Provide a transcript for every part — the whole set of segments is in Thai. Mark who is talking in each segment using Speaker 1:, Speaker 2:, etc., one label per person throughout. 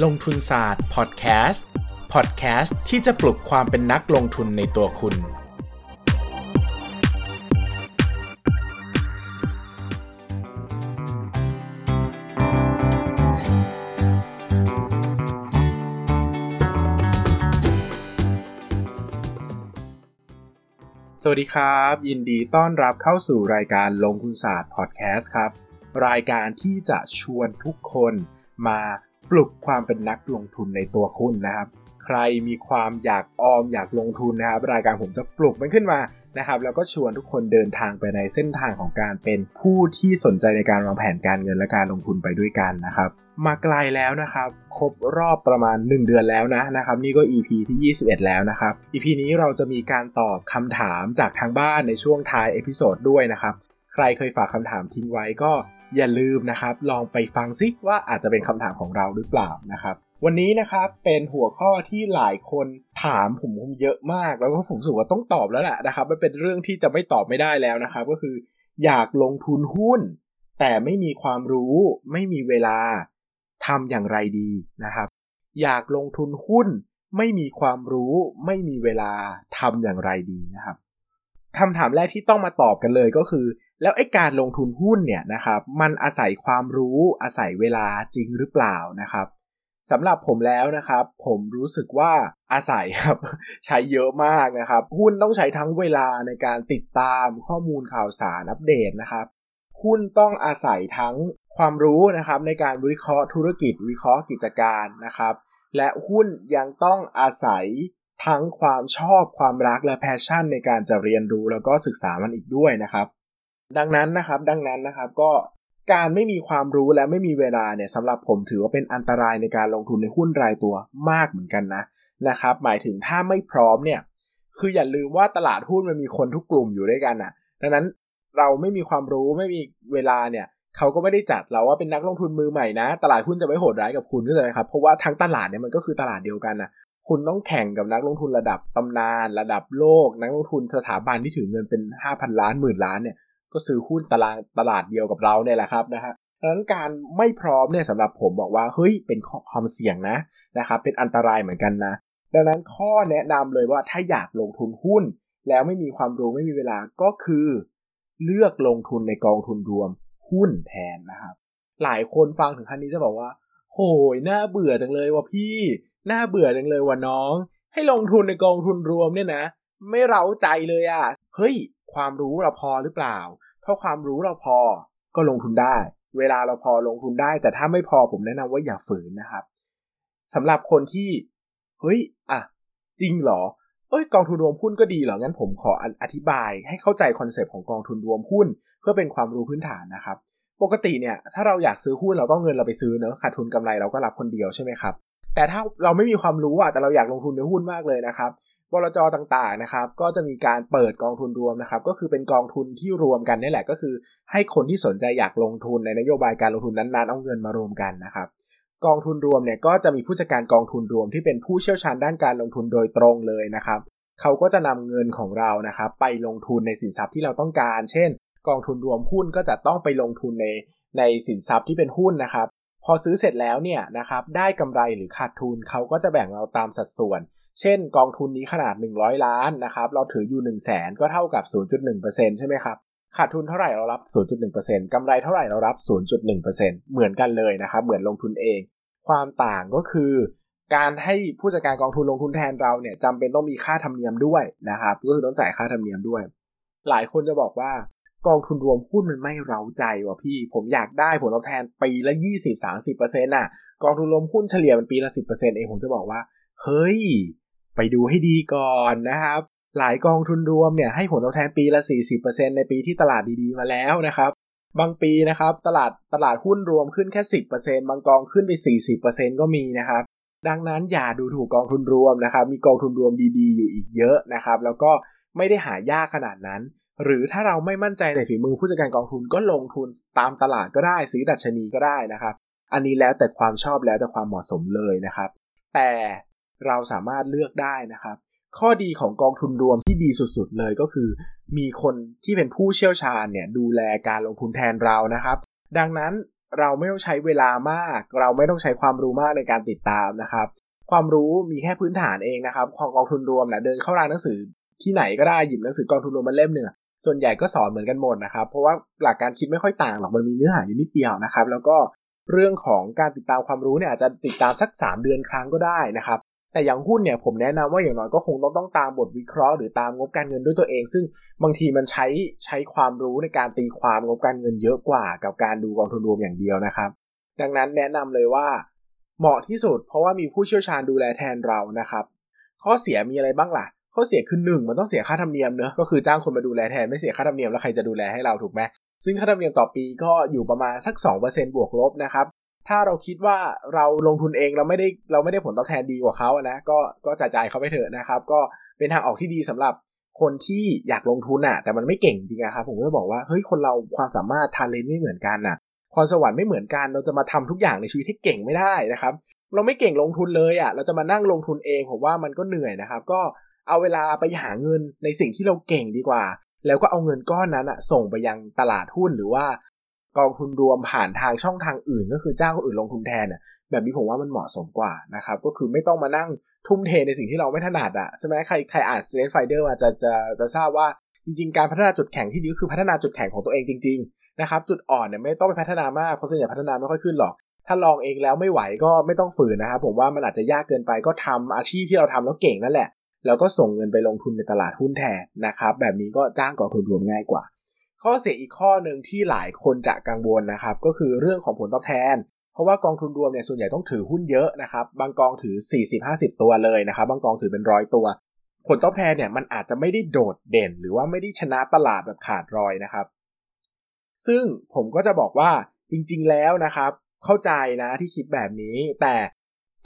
Speaker 1: ลงทุนศาสตร์พอดแคสต์พอดแคสต์ที่จะปลุกความเป็นนักลงทุนในตัวคุณ สวัสดีครับ ยินดีต้อนรับเข้าสู่รายการลงทุนศาสตร์พอดแคสต์ครับ รายการที่จะชวนทุกคนมา ปลุกความเป็นนักลงทุนในตัวคุณนะครับ ใครมีความอยากออมอยากลงทุนนะครับ รายการผมจะปลุกมันขึ้นมานะครับ แล้วก็ชวนทุกคนเดินทางไปในเส้นทางของการเป็นผู้ที่สนใจในการวางแผนการเงินและการลงทุนไปด้วยกันนะครับ มาไกลแล้วนะครับ ครบรอบประมาณ 1 เดือนแล้วนะนะครับ นี่ก็ EP ที่ 21 แล้วนะครับ EP นี้เราจะมีการตอบคำถามจากทางบ้านในช่วงท้าย episode ด้วยนะครับใครเคยฝากคำถามทิ้งไว้ก็ อย่าลืมนะครับลองไปฟังซิว่าอาจจะเป็นคำถามของเราหรือเปล่านะครับ วันนี้นะครับเป็นหัวข้อที่หลายคนถามผมผมเยอะมาก แล้วก็ผมรู้ว่าต้องตอบแล้วแหละนะครับมันเป็นเรื่องที่จะไม่ตอบไม่ได้แล้วนะครับ ก็คืออยากลงทุนหุ้น แต่ไม่มีความรู้ ไม่มีเวลาทำอย่างไรดีนะครับ อยากลงทุนหุ้น ไม่มีความรู้ ไม่มีเวลาทำอย่างไรดีนะครับคำถามแรกที่ต้องมาตอบกันเลยก็คือ แล้วไอ้การลงทุนหุ้นเนี่ยนะครับ มันอาศัยความรู้อาศัยเวลาจริงหรือเปล่านะครับสำหรับผมแล้วนะครับ ผมรู้สึกว่าอาศัยครับ ใช้เยอะมากนะครับ หุ้นต้องใช้ทั้งเวลาในการติดตามข้อมูลข่าวสารอัปเดตนะครับ หุ้นต้องอาศัยทั้งความรู้นะครับ ในการวิเคราะห์ธุรกิจวิเคราะห์กิจการนะครับ และหุ้นยังต้องอาศัยทั้งความชอบความรักและแพชชั่นในการจะเรียนรู้แล้วก็ศึกษามันอีกด้วยนะครับ ดังนั้นนะครับ ดังนั้นนะครับก็การไม่มีความรู้และไม่มีเวลาเนี่ยสำหรับผมถือว่าเป็นอันตรายในการลงทุนในหุ้นรายตัวมากเหมือนกันนะนะครับ หมายถึงถ้าไม่พร้อมเนี่ย คืออย่าลืมว่าตลาดหุ้นมันมีคนทุกกลุ่มอยู่ด้วยกันอะ ดังนั้นเราไม่มีความรู้ไม่มีเวลาเนี่ยเขาก็ไม่ได้จัดเราว่าเป็นนักลงทุนมือใหม่นะ ตลาดหุ้นจะไม่โหดร้ายกับคุณก็เลยครับ เพราะว่าทั้งตลาดเนี่ยมันก็คือตลาดเดียวกันนะคุณต้องแข่งกับนักลงทุนระดับตำนาน ระดับโลก นักลงทุนสถาบันที่ถือเงินเป็น 5,000 ล้านหมื่นล้านเนี่ย ก็ซื้อหุ้นตลาดตลาดเดียวกับเราเนี่ยแหละครับนะฮะดังนั้นการไม่พร้อมเนี่ยสำหรับผมบอกว่าเฮ้ยเป็นความเสี่ยงนะนะครับเป็นอันตรายเหมือนกันนะ ดังนั้นข้อแนะนำเลยว่าถ้าอยากลงทุนหุ้น แล้วไม่มีความรู้ไม่มีเวลาก็คือ เลือกลงทุนในกองทุนรวมหุ้นแทนนะครับ หลายคนฟังถึงขั้นนี้จะบอกว่าโหยน่าเบื่อจังเลยว่ะพี่น่าเบื่อจังเลยว่ะน้อง ให้ลงทุนในกองทุนรวมเนี่ยนะ ไม่เร้าใจเลยอะ่ะ เฮ้ย ความรู้เราพอหรือเปล่า ถ้าความรู้เราพอก็ลงทุนได้ เวลาเราพอลงทุนได้ แต่ถ้าไม่พอผมแนะนำว่าอย่าฝืนนะครับสำหรับคนที่เฮ้ยอะจริงเหรอเอ้ยกองทุนรวมหุ้นก็ดีเหรองั้นผมขออธิบายให้เข้าใจคอนเซปต์ของกองทุนรวมหุ้น เพื่อเป็นความรู้พื้นฐานนะครับ ปกติเนี่ยถ้าเราอยากซื้อหุ้นเราก็เงินเราไปซื้อเนอะขาดทุนกำไรเราก็รับคนเดียวใช่ไหมครับแต่ถ้าเราไม่มีความรู้อะแต่เราอยากลงทุนในหุ้นมากเลยนะครับ บลจต่างๆนะครับ ก็จะมีการเปิดกองทุนรวมนะครับ ก็คือเป็นกองทุนที่รวมกันนี่แหละ ก็คือให้คนที่สนใจอยากลงทุนในนโยบายการลงทุนนั้นๆ เอาเงินมารวมกันนะครับ กองทุนรวมเนี่ยก็จะมีผู้จัดการกองทุนรวมที่เป็นผู้เชี่ยวชาญด้านการลงทุนโดยตรงเลยนะครับ เขาก็จะนำเงินของเรานะครับ ไปลงทุนในสินทรัพย์ที่เราต้องการ เช่น กองทุนรวมหุ้นก็จะต้องไปลงทุนในในสินทรัพย์ที่เป็นหุ้นนะครับ พอซื้อเสร็จแล้วเนี่ยนะครับได้กำไรหรือขาดทุนเขาก็จะแบ่งเราตามสัดส่วน เช่น กองทุนนี้ขนาด 100 ล้านนะครับเราถืออยู่ 1 0 0 0 0แสนก็เท่ากับ 0.1%ใช่ไหมครับขาดทุนเท่าไหร่เรารับ 0.1%กำไรเท่าไหร่เรารับ 0.1%เหมือนกันเลยนะครับเหมือนลงทุนเอง ความต่างก็คือ การให้ผู้จัดการกองทุนลงทุนแทนเราเนี่ยจำเป็นต้องมีค่าธรรมเนียมด้วยนะครับก็คือต้องจ่ายค่าธรรมเนียมด้วย หลายคนจะบอกว่า กองทุนรวมหุ้นมันไม่เร้าใจว่ะพี่ ผมอยากได้ผลตอบแทนปีละ20-30%น่ะ กองทุนรวมหุ้นเฉลี่ยมันปีละ10%เองผมจะบอกว่า เฮ้ย ไปดูให้ดีก่อนนะครับ หลายกองทุนรวมเนี่ยให้ผลตอบแทนปีละ 40%ในปีที่ตลาดดีๆมาแล้วนะครับ บางปีนะครับตลาดตลาดหุ้นรวมขึ้นแค่ 10%บางกองขึ้นไป 40%ก็มีนะครับดังนั้นอย่าดูถูกกองทุนรวมนะครับ มีกองทุนรวมดีๆ อยู่อีกเยอะนะครับ แล้วก็ไม่ได้หายากขนาดนั้น หรือถ้าเราไม่มั่นใจในฝีมือผู้จัดการกองทุนก็ลงทุนตามตลาดก็ได้ซื้อดัชนีก็ได้นะครับ อันนี้แล้วแต่ความชอบแล้วแต่ความเหมาะสมเลยนะครับ แต่เราสามารถเลือกได้นะครับ ข้อดีของกองทุนรวมที่ดีสุดๆเลยก็คือ มีคนที่เป็นผู้เชี่ยวชาญเนี่ยดูแลการลงทุนแทนเรานะครับ ดังนั้นเราไม่ต้องใช้เวลามาก เราไม่ต้องใช้ความรู้มากในการติดตามนะครับ ความรู้มีแค่พื้นฐานเองนะครับของกองทุนรวมนะเดินเข้าร้านหนังสือที่ไหนก็ได้หยิบหนังสือกองทุนรวมมาเล่มหนึ่ง ส่วนใหญ่ก็สอนเหมือนกันหมดนะครับ เพราะว่าหลักการคิดไม่ค่อยต่างหรอกมันมีเนื้อหาอยู่นิดเดียวนะครับ แล้วก็เรื่องของการติดตามความรู้เนี่ยอาจจะติดตามสัก 3 เดือนครั้งก็ได้นะครับ แต่อย่างหุ้นเนี่ยผมแนะนำว่าอย่างน้อยก็คงต้องต้องตามบทวิเคราะห์หรือตามงบการเงินด้วยตัวเอง ซึ่งบางทีมันใช้ใช้ความรู้ในการตีความงบการเงินเยอะกว่ากับการดูกองทุนรวมอย่างเดียวนะครับ ดังนั้นแนะนำเลยว่าเหมาะที่สุด เพราะว่ามีผู้เชี่ยวชาญดูแลแทนเรานะครับ ข้อเสียมีอะไรบ้างล่ะ ข้อเสียคือหนึ่งมันต้องเสียค่าธรรมเนียมเนอะก็คือจ้างคนมาดูแลแทนไม่เสียค่าธรรมเนียมแล้วใครจะดูแลให้เราถูกไหมซึ่งค่าธรรมเนียมต่อปีก็อยู่ประมาณสัก 2%บวกลบนะครับถ้าเราคิดว่าเราลงทุนเองเราไม่ได้เราไม่ได้ผลตอบแทนดีกว่าเขานะก็ก็จ่ายเขาไปเถอะนะครับ ก็เป็นทางออกที่ดีสำหรับคนที่อยากลงทุนอะแต่มันไม่เก่งจริงนะครับผมก็จะบอกว่าเฮ้ยคนเราความสามารถทาเลนไม่เหมือนกันอะความสวรรค์ไม่เหมือนกันเราจะมาทำทุกอย่างในชีวิตให้เก่งไม่ได้นะครับ เราไม่เก่งลงทุนเลยอะเราจะมานั่งลงทุนเองผมว่ามันก็เหนื่อยนะครับ ก็ เอาเวลาไปหาเงินในสิ่งที่เราเก่งดีกว่า แล้วก็เอาเงินก้อนนั้นอะส่งไปยังตลาดหุ้นหรือว่ากองทุนรวมผ่านทางช่องทางอื่น ก็คือจ้างคนอื่นลงทุนแทนเนี่ยแบบนี้ผมว่ามันเหมาะสมกว่านะครับ ก็คือไม่ต้องมานั่งทุ่มเทในสิ่งที่เราไม่ถนัดอะใช่ไหมใครใครอ่าน Student Finder มาจะจะจะทราบว่าจริงๆ การพัฒนาจุดแข็งที่ดีก็คือพัฒนาจุดแข็งของตัวเองจริง ๆ นะครับ จุดอ่อนเนี่ยไม่ต้องไปพัฒนามากเพราะส่วนใหญ่พัฒนาไม่ค่อยขึ้นหรอก ถ้าลองเองแล้วไม่ไหวก็ไม่ต้องฝืนนะครับผมว่ามันอาจจะยากเกินไปก็ทำอาชีพที่เราทำแล้วเก่งนั่นแหละ แล้วก็ส่งเงินไปลงทุนในตลาดหุ้นแทนนะครับแบบนี้ก็จ้างกองทุนรวมง่ายกว่า ข้อเสียอีกข้อหนึ่งที่หลายคนจะกังวลนะครับก็คือเรื่องของผลตอบแทน เพราะว่ากองทุนรวมเนี่ยส่วนใหญ่ต้องถือหุ้นเยอะนะครับบางกองถือ 40-50 ตัวเลยนะครับบางกองถือเป็นร้อยตัว ผลตอบแทนเนี่ยมันอาจจะไม่ได้โดดเด่น หรือว่าไม่ได้ชนะตลาดแบบขาดรอยนะครับ ซึ่งผมก็จะบอกว่าจริง ๆ แล้วนะครับเข้าใจนะที่คิดแบบนี้แต่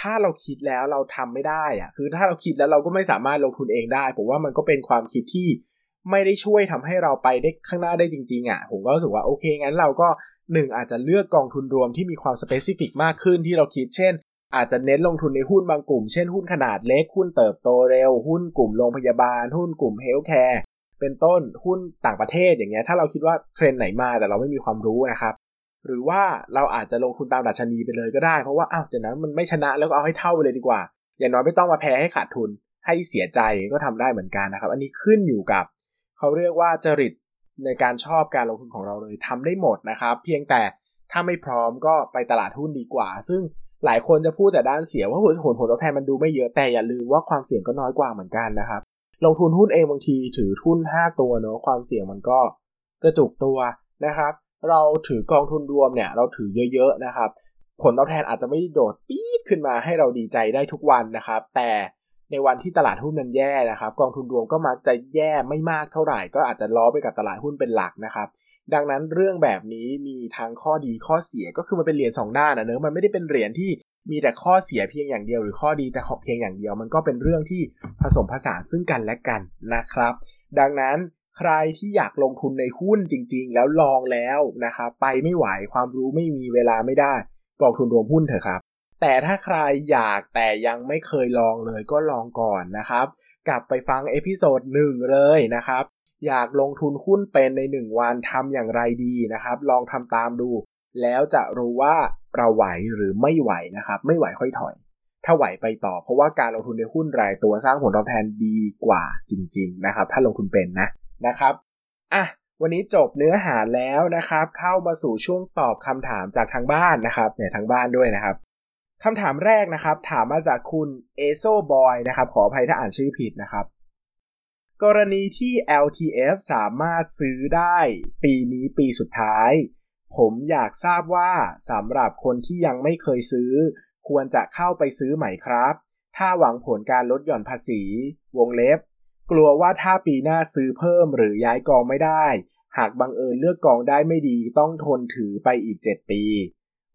Speaker 1: ถ้าเราคิดแล้วเราทำไม่ได้อะคือถ้าเราคิดแล้วเราก็ไม่สามารถลงทุนเองได้ ผมว่ามันก็เป็นความคิดที่ไม่ได้ช่วยทำให้เราไปได้ข้างหน้าได้จริงๆอะ่ะ ผมก็รู้สึกว่าโอเคงั้นเราก็หนึ่งอาจจะเลือกกองทุนรวมที่มีความ specific มากขึ้นที่เราคิด เช่น อาจจะเน้นลงทุนในหุ้นบางกลุ่ม เช่นหุ้นขนาดเล็ก หุ้นเติบโตเร็ว หุ้นกลุ่มโรงพยาบาล หุ้นกลุ่ม healthcare เป็นต้น หุ้นต่างประเทศอย่างเงี้ย ถ้าเราคิดว่าเทรนด์ไหนมาแต่เราไม่มีความรู้นะครับ หรือว่าเราอาจจะลงทุนตามดัชนีไปเลยก็ได้ เพราะว่าอ้าวเดี๋ยวนะมันไม่ชนะแล้วก็เอาให้เท่าไปเลยดีกว่า อย่างน้อยไม่ต้องมาแพ้ให้ขาดทุนให้เสียใจก็ทำได้เหมือนกันนะครับ อันนี้ขึ้นอยู่กับเขาเรียกว่าจริตในการชอบการลงทุนของเราเลยทำได้หมดนะครับ เพียงแต่ถ้าไม่พร้อมก็ไปตลาดหุ้นดีกว่า ซึ่งหลายคนจะพูดแต่ด้านเสียว่าผลผลผลตอบแทนมันดูไม่เยอะแต่อย่าลืมว่าความเสี่ยงก็น้อยกว่าเหมือนกันนะครับ ลงทุนหุ้นเองบางทีถือทุน 5 ตัวเนาะความเสี่ยงมันก็กระจุกตัวนะครับ เราถือกองทุนรวมเนี่ยเราถือเยอะๆนะครับ ผลตอบแทนอาจจะไม่โดดปี๊ดขึ้นมาให้เราดีใจได้ทุกวันนะครับ แต่ในวันที่ตลาดหุ้นมันแย่นะครับ กองทุนรวมก็มักจะแย่ไม่มากเท่าไหร่ ก็อาจจะล้อไปกับตลาดหุ้นเป็นหลักนะครับ ดังนั้นเรื่องแบบนี้มีทั้งข้อดีข้อเสียก็คือมันเป็นเหรียญสองด้านนะเนอะมันไม่ได้เป็นเหรียญที่มีแต่ข้อเสียเพียงอย่างเดียวหรือข้อดีแต่เพียงอย่างเดียว มันก็เป็นเรื่องที่ผสมผสานซึ่งกันและกันนะครับ ดังนั้น ใครที่อยากลงทุนในหุ้นจริง ๆ แล้วลองแล้วนะครับไปไม่ไหวความรู้ไม่มีเวลาไม่ได้กองทุนรวมหุ้นเถอะครับ แต่ถ้าใครอยากแต่ยังไม่เคยลองเลยก็ลองก่อนนะครับ กลับไปฟัง episode หนึ่งเลยนะครับ อยากลงทุนหุ้นเป็นใน 1 วันทำอย่างไรดีนะครับ ลองทำตามดู แล้วจะรู้ว่าเราไหวหรือไม่ไหวนะครับ ไม่ไหวค่อยถอย ถ้าไหวไปต่อ เพราะว่าการลงทุนในหุ้นรายตัวสร้างผลตอบแทนดีกว่าจริง ๆ นะครับ ถ้าลงทุนเป็นนะ นะครับอะวันนี้จบเนื้อหาแล้วนะครับ เข้ามาสู่ช่วงตอบคำถามจากทางบ้านนะครับเนี่ยทางบ้านด้วยนะครับคำถามแรกนะครับ ถามมาจากคุณเอโซบอยนะครับ ขออภัยถ้าอ่านชื่อผิดนะครับ กรณีที่ LTF สามารถซื้อได้ปีนี้ปีสุดท้าย ผมอยากทราบว่าสำหรับคนที่ยังไม่เคยซื้อ ควรจะเข้าไปซื้อไหม่ครับ ถ้าหวังผลการลดหย่อนภาษี วงเล็บ กลัวว่าถ้าปีหน้าซื้อเพิ่มหรือย้ายกองไม่ได้ หากบังเอิญเลือกกองได้ไม่ดีต้องทนถือไปอีก 7 ปี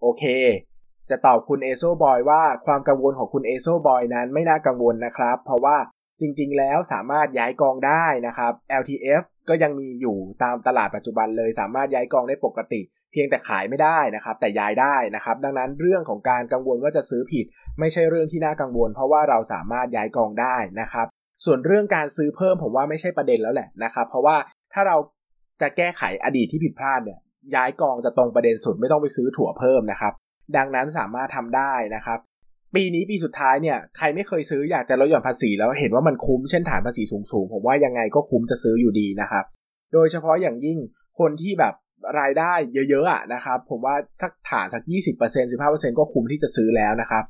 Speaker 1: โอเค จะตอบคุณเอโซบอยว่าความกังวลของคุณเอโซบอยนั้นไม่น่ากังวลนะครับ เพราะว่าจริงๆ แล้วสามารถย้ายกองได้นะครับ LTF ก็ยังมีอยู่ตามตลาดปัจจุบันเลยสามารถย้ายกองได้ปกติ เพียงแต่ขายไม่ได้นะครับ แต่ย้ายได้นะครับ ดังนั้นเรื่องของการกังวลว่าจะซื้อผิด ไม่ใช่เรื่องที่น่ากังวล เพราะว่าเราสามารถย้ายกองได้นะครับ ส่วนเรื่องการซื้อเพิ่มผมว่าไม่ใช่ประเด็นแล้วแหละนะครับ เพราะว่าถ้าเราจะแก้ไขอดีตที่ผิดพลาดเนี่ยย้ายกองจะตรงประเด็นสุดไม่ต้องไปซื้อถั่วเพิ่มนะครับ ดังนั้นสามารถทำได้นะครับ ปีนี้ปีสุดท้ายเนี่ยใครไม่เคยซื้ออยากจะลดหย่อนภาษีแล้วเห็นว่ามันคุ้มเช่นฐานภาษีสูงๆผมว่ายังไงก็คุ้มจะซื้ออยู่ดีนะครับ โดยเฉพาะอย่างยิ่งคนที่แบบรายได้เยอะๆอะนะครับผมว่าสักฐานสัก 20% 15%ก็คุ้มที่จะซื้อแล้วนะครับ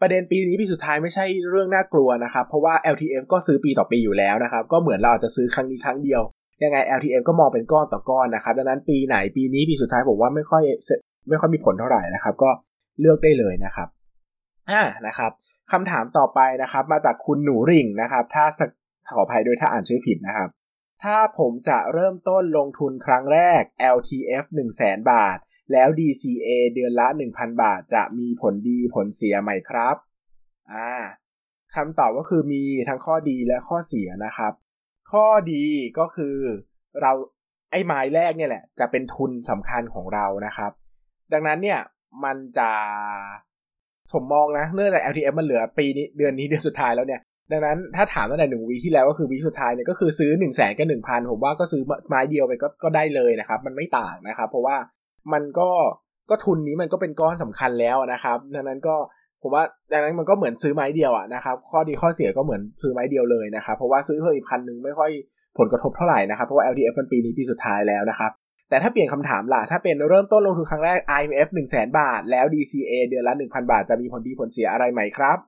Speaker 1: ประเด็นปีนี้ปีสุดท้ายไม่ใช่เรื่องน่ากลัวนะครับ เพราะว่า LTF ก็ซื้อปีต่อปีอยู่แล้วนะครับ ก็เหมือนเราอาจจะซื้อครั้งนี้ครั้งเดียว ยังไง LTF ก็มองเป็นก้อนต่อก้อนนะครับ ดังนั้นปีไหนปีนี้ปีสุดท้ายผมว่าไม่ค่อยไม่ค่อยมีผลเท่าไหร่นะครับ ก็เลือกได้เลยนะครับอ่านะครับคำถามต่อไปนะครับ มาจากคุณหนูริ่งนะครับ ถ้าขออภัยด้วยถ้าอ่านชื่อผิดนะครับ ถ้าผมจะเริ่มต้นลงทุนครั้งแรก LTF 1 0 0 0 0 0บาท แล้ว DCA เดือนละ 1,000 บาทจะมีผลดีผลเสียไหมครับ อ่าคำตอบก็คือมีทั้งข้อดีและข้อเสียนะครับ ข้อดีก็คือเราไอ้ไม้แรกเนี่ยแหละ จะเป็นทุนสำคัญของเรานะครับ ดังนั้นเนี่ยมันจะผมมองนะเนื่องจาก LTF มันเหลือปีนี้เดือนนี้เดือนสุดท้ายแล้วเนี่ย ดังนั้นถ้าถามตั้งแต่หนึ่งวีที่แล้วก็คือวีสุดท้ายเนี่ยก็คือซื้อหนึ่งแสนกับหนึ่งพันผมว่าก็ซื้อไม้เดียวไปก็ก็ได้เลยนะครับ มันไม่ต่างนะครับ เพราะว่า มันก็ก็ทุนนี้มันก็เป็นก้อนสำคัญแล้วนะครับ ดังนั้นก็ผมว่าดังนั้นมันก็เหมือนซื้อไม้เดียวอะนะครับ ข้อดีข้อเสียก็เหมือนซื้อไม้เดียวเลยนะครับ เพราะว่าซื้อเพิ่มอีกพันหนึ่งไม่ค่อยผลกระทบเท่าไหร่นะครับ เพราะว่า LTF มันปีนี้ปีสุดท้ายแล้วนะครับ แต่ถ้าเปลี่ยนคำถามล่ะ ถ้าเป็นเริ่มต้นลงทุนครั้งแรก IMF 1 0 0 0 0 0 บาท แล้ว DCA เดือนละ 1,000 บาท จะมีผลดีผลเสียอะไรไหมครับ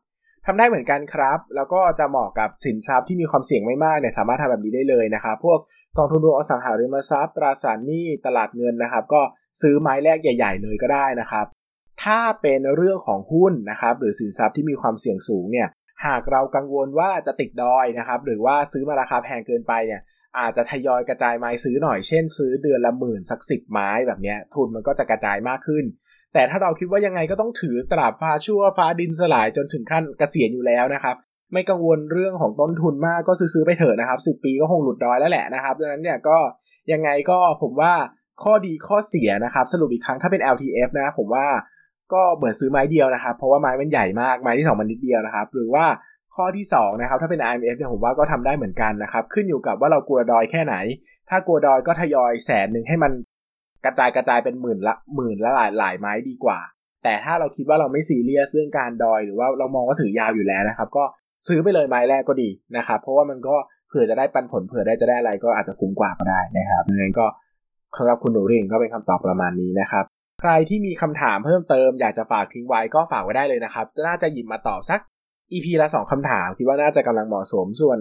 Speaker 1: ทำได้เหมือนกันครับ แล้วก็จะเหมาะกับสินทรัพย์ที่มีความเสี่ยงไม่มากเนี่ยสามารถทำแบบนี้ได้เลยนะครับ พวกกองทุนรวมอสังหาริมทรัพย์ตราสารหนี้ตลาดเงินนะครับ ก็ ซื้อไม้แรกใหญ่ ๆ เลยก็ได้นะครับ ถ้าเป็นเรื่องของหุ้นนะครับหรือสินทรัพย์ที่มีความเสี่ยงสูงเนี่ยหากเรากังวลว่าจะติดดอยนะครับหรือว่าซื้อมาราคาแพงเกินไปเนี่ยอาจจะทยอยกระจายไม้ซื้อหน่อยเช่น ซื้อเดือนละหมื่นสักสิบไม้แบบนี้ทุนมันก็จะกระจายมากขึ้น แต่ถ้าเราคิดว่ายังไงก็ต้องถือตราบฟ้าชั่วฟ้าดินสลายจนถึงขั้นเกษียณอยู่แล้วนะครับไม่กังวลเรื่องของต้นทุนมากก็ซื้อไปเถอะนะครับ 10 ปีก็คงหลุดดอยแล้วแหละนะครับดังนั้นเนี่ยก็ยังไงก็ผมว่า ข้อดีข้อเสียนะครับ สรุปอีกครั้งถ้าเป็น LTF นะผมว่าก็เหมือนซื้อไม้เดียวนะครับ เพราะว่าไม้มันใหญ่มากไม้ที่ 2 มันนิดเดียวนะครับ หรือว่าข้อที่2นะครับถ้าเป็น IMF เนี่ยผมว่าก็ทำได้เหมือนกันนะครับ ขึ้นอยู่กับว่าเรากลัวดอยแค่ไหน ถ้ากลัวดอยก็ทยอยแสนหนึ่งให้มันกระจายกระจายเป็นหมื่นละหมื่นละหลายหลายไม้ดีกว่า แต่ถ้าเราคิดว่าเราไม่ซีเรียสเรื่องการดอยหรือว่าเรามองว่าถือยาวอยู่แล้วนะครับ ก็ซื้อไปเลยไม้แรกก็ดีนะครับ เพราะว่ามันก็เผื่อจะได้ปันผลเผื่อได้จะได้อะไรก็อาจจะคุ้มกว่าก็ได้นะครับดังนั้นก็ สำหรับคุณหนูริ่งก็เป็นคำตอบประมาณนี้นะครับ ใครที่มีคำถามเพิ่มเติมอยากจะฝากทิ้งไว้ก็ฝากไว้ได้เลยนะครับน่าจะหยิบมาตอบสัก EP ละ2คำถามคิดว่าน่าจะกำลังเหมาะสมส่วน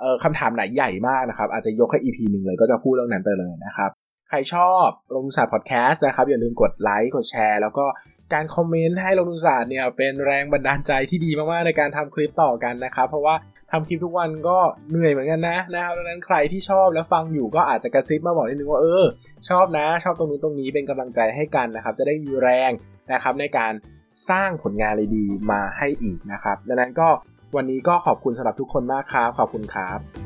Speaker 1: เออคำถามไหนใหญ่มากนะครับ อาจจะยกให้ EP หนึ่งเลยก็จะพูดเรื่องนั้นไปเลยนะครับ ใครชอบลงทุนศาสตร์พอดแคสต์นะครับ อย่าลืมกดไลค์กดแชร์ แล้วก็การคอมเมนต์ให้ลงทุนศาสตร์เนี่ยเป็นแรงบันดาลใจที่ดีมากๆในการทำคลิปต่อกันนะครับ เพราะว่า ทำคลิปทุกวันก็เหนื่อยเหมือนกันนะนะครับดังนั้นใครที่ชอบแล้วฟังอยู่ก็อาจจะกระซิบมาบอกนิดนึงว่าเออ ชอบนะ ชอบตรงนี้ตรงนี้เป็นกำลังใจให้กันนะครับ จะได้มีแรงนะครับในการสร้างผลงานอะไรดีมาให้อีกนะครับ ดังนั้นก็วันนี้ก็ขอบคุณสำหรับทุกคนมากครับ ขอบคุณครับ